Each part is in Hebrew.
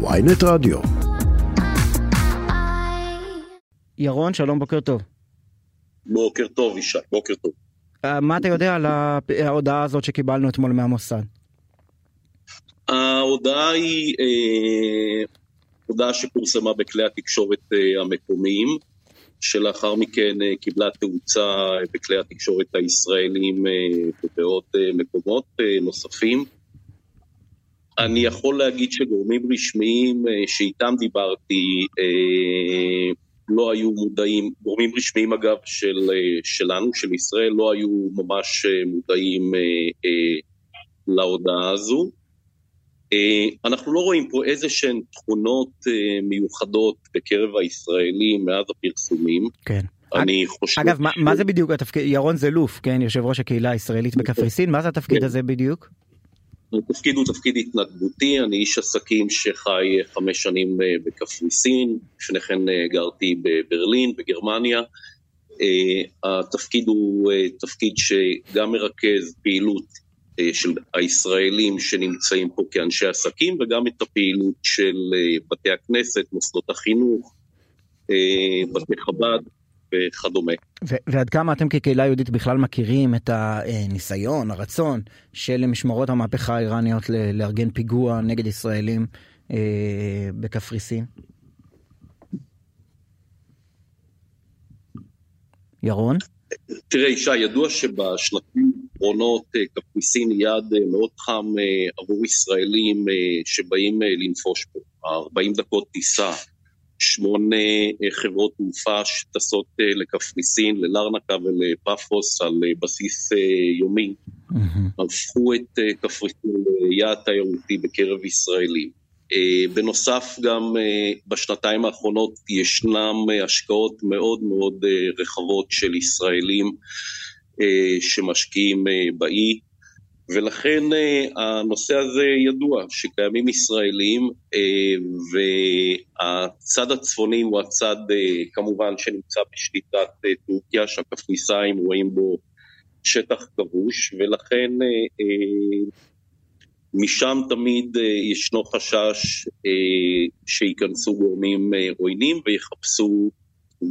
ויינט רדיו. ירון, שלום, בוקר טוב. בוקר טוב, ישי, בוקר טוב. אה, מה אתה יודע על ההודעה הזאת שקיבלנו אתמול מהמוסד? ההודעה היא אה, הודעה שפורסמה בכלי התקשורת אה, המקומיים, שלאחר מכן אה, קיבלה תאוצה בכלי התקשורת הישראלים אה, ובעוד אה, מקומות אה, נוספים. אני יכול להגיד שגורמים רשמיים אה, שאיתם דיברתי אה, לא היו מודעים, גורמים רשמיים אגב של, אה, שלנו, של ישראל, לא היו ממש מודעים להודעה הזו. אנחנו לא רואים פה איזה שהן תכונות מיוחדות בקרב הישראלים מאז הפרסומים. כן. אני חושב... אגב, מה, מה זה בדיוק התפקיד? ירון זלוף, כן, יושב ראש הקהילה הישראלית בקפריסין, מה זה התפקיד כן. הזה בדיוק? התפקיד הוא תפקיד התנדבותי, אני איש עסקים שחי חמש שנים אה, בקפריסין, לפני כן אה, גרתי בברלין, בגרמניה. אה, התפקיד הוא אה, תפקיד שגם מרכז פעילות אה, של הישראלים שנמצאים פה כאנשי עסקים, וגם את הפעילות של אה, בתי הכנסת, מוסדות החינוך, אה, בתי חב"ד וכדומה. ו- ועד כמה אתם כקהילה יהודית בכלל מכירים את הניסיון, הרצון של משמרות המהפכה האיראניות ל- לארגן פיגוע נגד ישראלים אה, בקפריסין? ירון? תראה, ישי, ידוע שבשנתיים האחרונות אה, קפריסין היא יעד אה, מאוד חם אה, עבור ישראלים שבאים לנפוש פה. 40 דקות טיסה, שמונה אה, חברות תעופה שטסות אה, לקפריסין, ללרנקה ולפאפוס על אה, בסיס יומי. הפכו את קפריסין ליעד תיירותי בקרב ישראלים. בנוסף, גם בשנתיים האחרונות ישנם אה, השקעות מאוד מאוד רחבות של ישראלים שמשקיעים באי, ולכן אה, הנושא הזה ידוע, שקיימים ישראלים, אה, והצד הצפוני הוא הצד אה, כמובן שנמצא בשליטת טורקיה, שהקפריסאים רואים בו שטח כבוש, ולכן משם תמיד ישנו חשש שייכנסו גורמים עוינים ויחפשו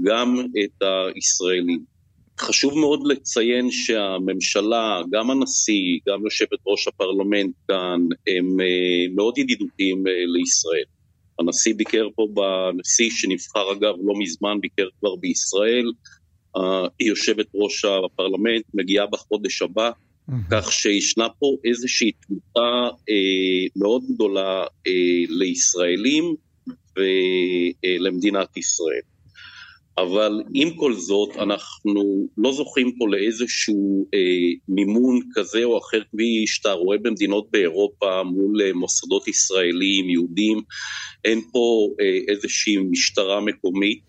גם את הישראלים. חשוב מאוד לציין שהממשלה, גם הנשיא, גם יושבת ראש הפרלמנט כאן, הם אה, מאוד ידידותיים אה, לישראל. הנשיא ביקר פה, בנשיא שנבחר אגב לא מזמן, ביקר כבר בישראל. יושבת ראש הפרלמנט מגיעה בחודש הבא, כך שישנה פה איזושהי תמותה אה, מאוד גדולה אה, לישראלים ולמדינת ישראל. אבל עם כל זאת, אנחנו לא זוכים פה לאיזשהו אה, מימון כזה או אחר, כפי שאתה רואה במדינות באירופה מול אה, מוסדות ישראלים, יהודים, אין פה אה, איזושהי משטרה מקומית.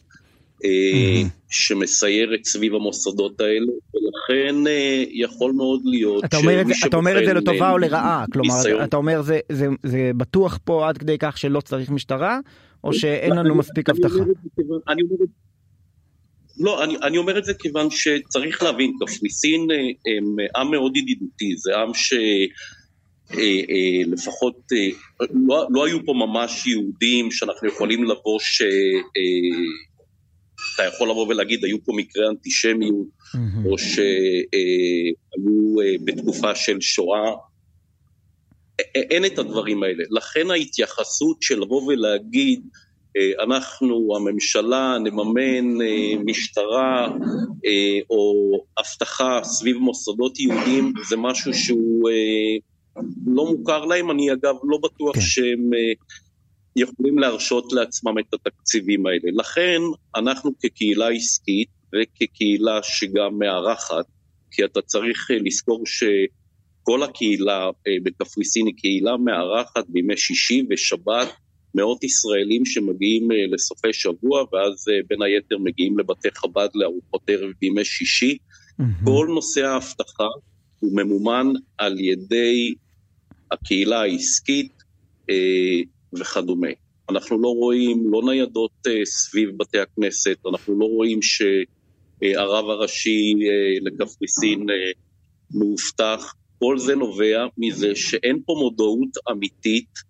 אה, שמסיירת סביב המוסדות האלה, ולכן אה, יכול מאוד להיות אתה אומר, זה, אתה אומר את זה לטובה או לרעה? כלומר, ניסיון. אתה אומר זה, זה, זה בטוח פה עד כדי כך שלא צריך משטרה, או שאין לנו מספיק אני אבטחה? אומר את זה כיוון- אני אומר את- לא, אני, אני אומר את זה כיוון שצריך להבין, קפריסין אה, הם עם מאוד ידידותי, זה עם ש... אה, אה, לפחות אה, לא, לא היו פה ממש יהודים שאנחנו יכולים לבוא ש... אה, אתה יכול לבוא ולהגיד, היו פה מקרי אנטישמיות. או שהיו אה, בתקופה של שואה. אין את הדברים האלה. לכן ההתייחסות של לבוא ולהגיד, אה, אנחנו, הממשלה, נממן אה, משטרה אה, או אבטחה סביב מוסדות יהודיים, זה משהו שהוא אה, לא מוכר להם. אני אגב לא בטוח כן. שהם אה, יכולים להרשות לעצמם את התקציבים האלה. לכן אנחנו כקהילה עסקית וכקהילה שגם מארחת, כי אתה צריך אה, לזכור שכל הקהילה אה, בקפריסין היא קהילה מארחת בימי שישי ושבת, מאות ישראלים שמגיעים אה, לסופי שבוע, ואז אה, בין היתר מגיעים לבתי חב"ד לארוחות ערב בימי שישי. מהמם. כל נושא האבטחה הוא ממומן על ידי הקהילה העסקית אה, וכדומה. אנחנו לא רואים לא ניידות אה, סביב בתי הכנסת, אנחנו לא רואים שהרב הראשי אה, לקפריסין אה, מאובטח. כל זה נובע מזה שאין פה מודעות אמיתית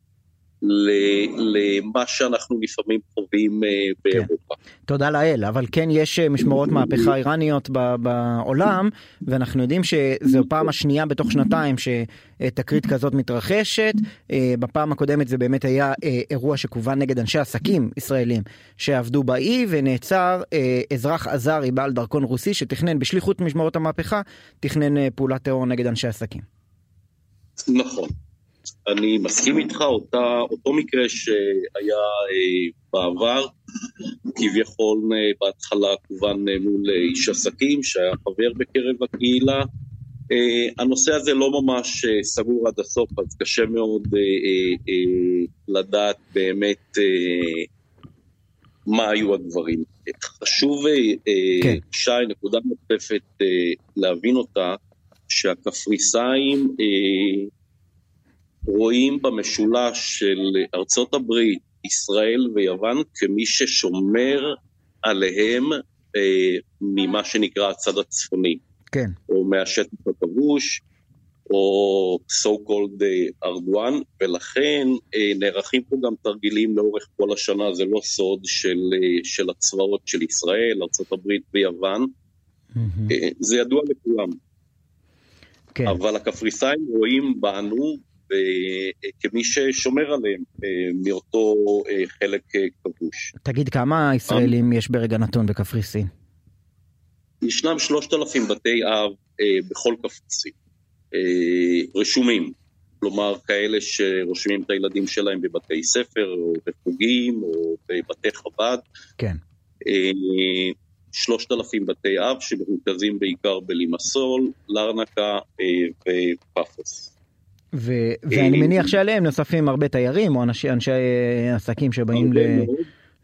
למה שאנחנו לפעמים חווים אה, באירופה. כן. תודה לאל, אבל כן יש אה, משמרות מהפכה איראניות בעולם, ואנחנו יודעים שזו פעם השנייה בתוך שנתיים שתקרית כזאת מתרחשת. אה, בפעם הקודמת זה באמת היה אירוע שכוון נגד אנשי עסקים ישראלים שעבדו באי, ונעצר אזרח עזרי בעל דרכון רוסי שתכנן בשליחות משמרות המהפכה, תכנן פעולת טרור נגד אנשי עסקים. נכון. אני מסכים איתך, אותה, אותו מקרה שהיה אה, בעבר, כביכול אה, בהתחלה כוון אה, מול איש עסקים שהיה חבר בקרב הקהילה. הנושא הזה לא ממש סגור עד הסוף, אז קשה מאוד לדעת באמת מה היו הדברים. חשוב, כן. שי, נקודה נוספת להבין אותה, שהקפריסאים רואים במשולש של ארצות הברית, ישראל ויוון כמי ששומר עליהם אה, ממה שנקרא הצד הצפוני. כן. או מהשטח הכבוש, או so called אה, ארדואן, ולכן אה, נערכים פה גם תרגילים לאורך כל השנה, זה לא סוד, של, אה, של הצבאות של ישראל, ארה"ב ויוון. Mm-hmm. זה ידוע לכולם. כן. אבל הקפריסאים רואים בנו כמי ששומר עליהם אה, מאותו אה, חלק אה, כבוש. תגיד, כמה ישראלים יש ברגע נתון בקפריסין? ישנם שלושת אלפים בתי אב בכל קפריסין, רשומים. כלומר, כאלה שרושמים את הילדים שלהם בבתי ספר, או בחוגים, או בבתי חב"ד. כן. שלושת אלפים בתי אב שמרוכזים בעיקר בלימסול, לרנקה ופאפוס. ו- ואני מניח שעליהם נוספים הרבה תיירים או אנשי, אנשי עסקים שבאים ל-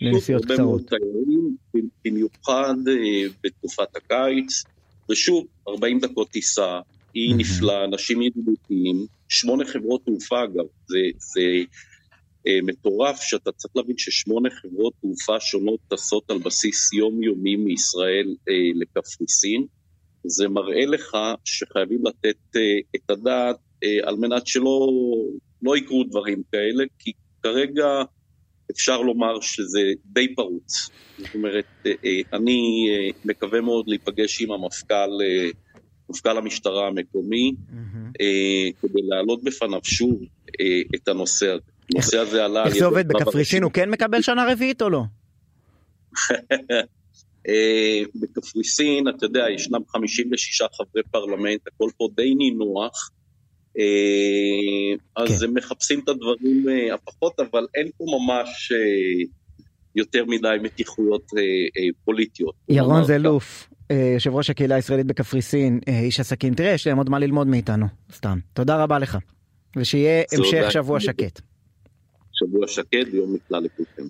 לנסיעות קצרות. תיירים, במיוחד אה, בתקופת הקיץ, ושוב, 40 דקות טיסה, היא נפלאה, אנשים ידידותיים, שמונה חברות תעופה אגב, זה, זה אה, מטורף שאתה צריך להבין ששמונה חברות תעופה שונות טסות על בסיס יומיומי מישראל אה, לקפריסין. זה מראה לך שחייבים לתת אה, את הדעת אה, על מנת שלא לא יקרו דברים כאלה, כי כרגע אפשר לומר שזה די פרוץ. זאת אומרת, אה, אני מקווה מאוד להיפגש עם המפכ"ל, מפכ"ל המשטרה המקומי, mm-hmm. כדי להעלות בפניו שוב את הנושא הזה. הנושא הזה עלה... איך זה עובד בקפריסין? הוא כן מקבל שנה רביעית או לא? בקפריסין, אתה יודע, ישנם 56 חברי פרלמנט, הכל פה די נינוח. אה, אז כן. הם מחפשים את הדברים אה, הפחות, אבל אין פה ממש אה, יותר מדי מתיחויות פוליטיות. ירון זלוף, יושב ראש הקהילה הישראלית בקפריסין, איש עסקים, תראה, יש להם עוד מה ללמוד מאיתנו, סתם. תודה רבה לך, ושיהיה המשך שבוע שקט. שבוע שקט ויום נפלא לכולכם.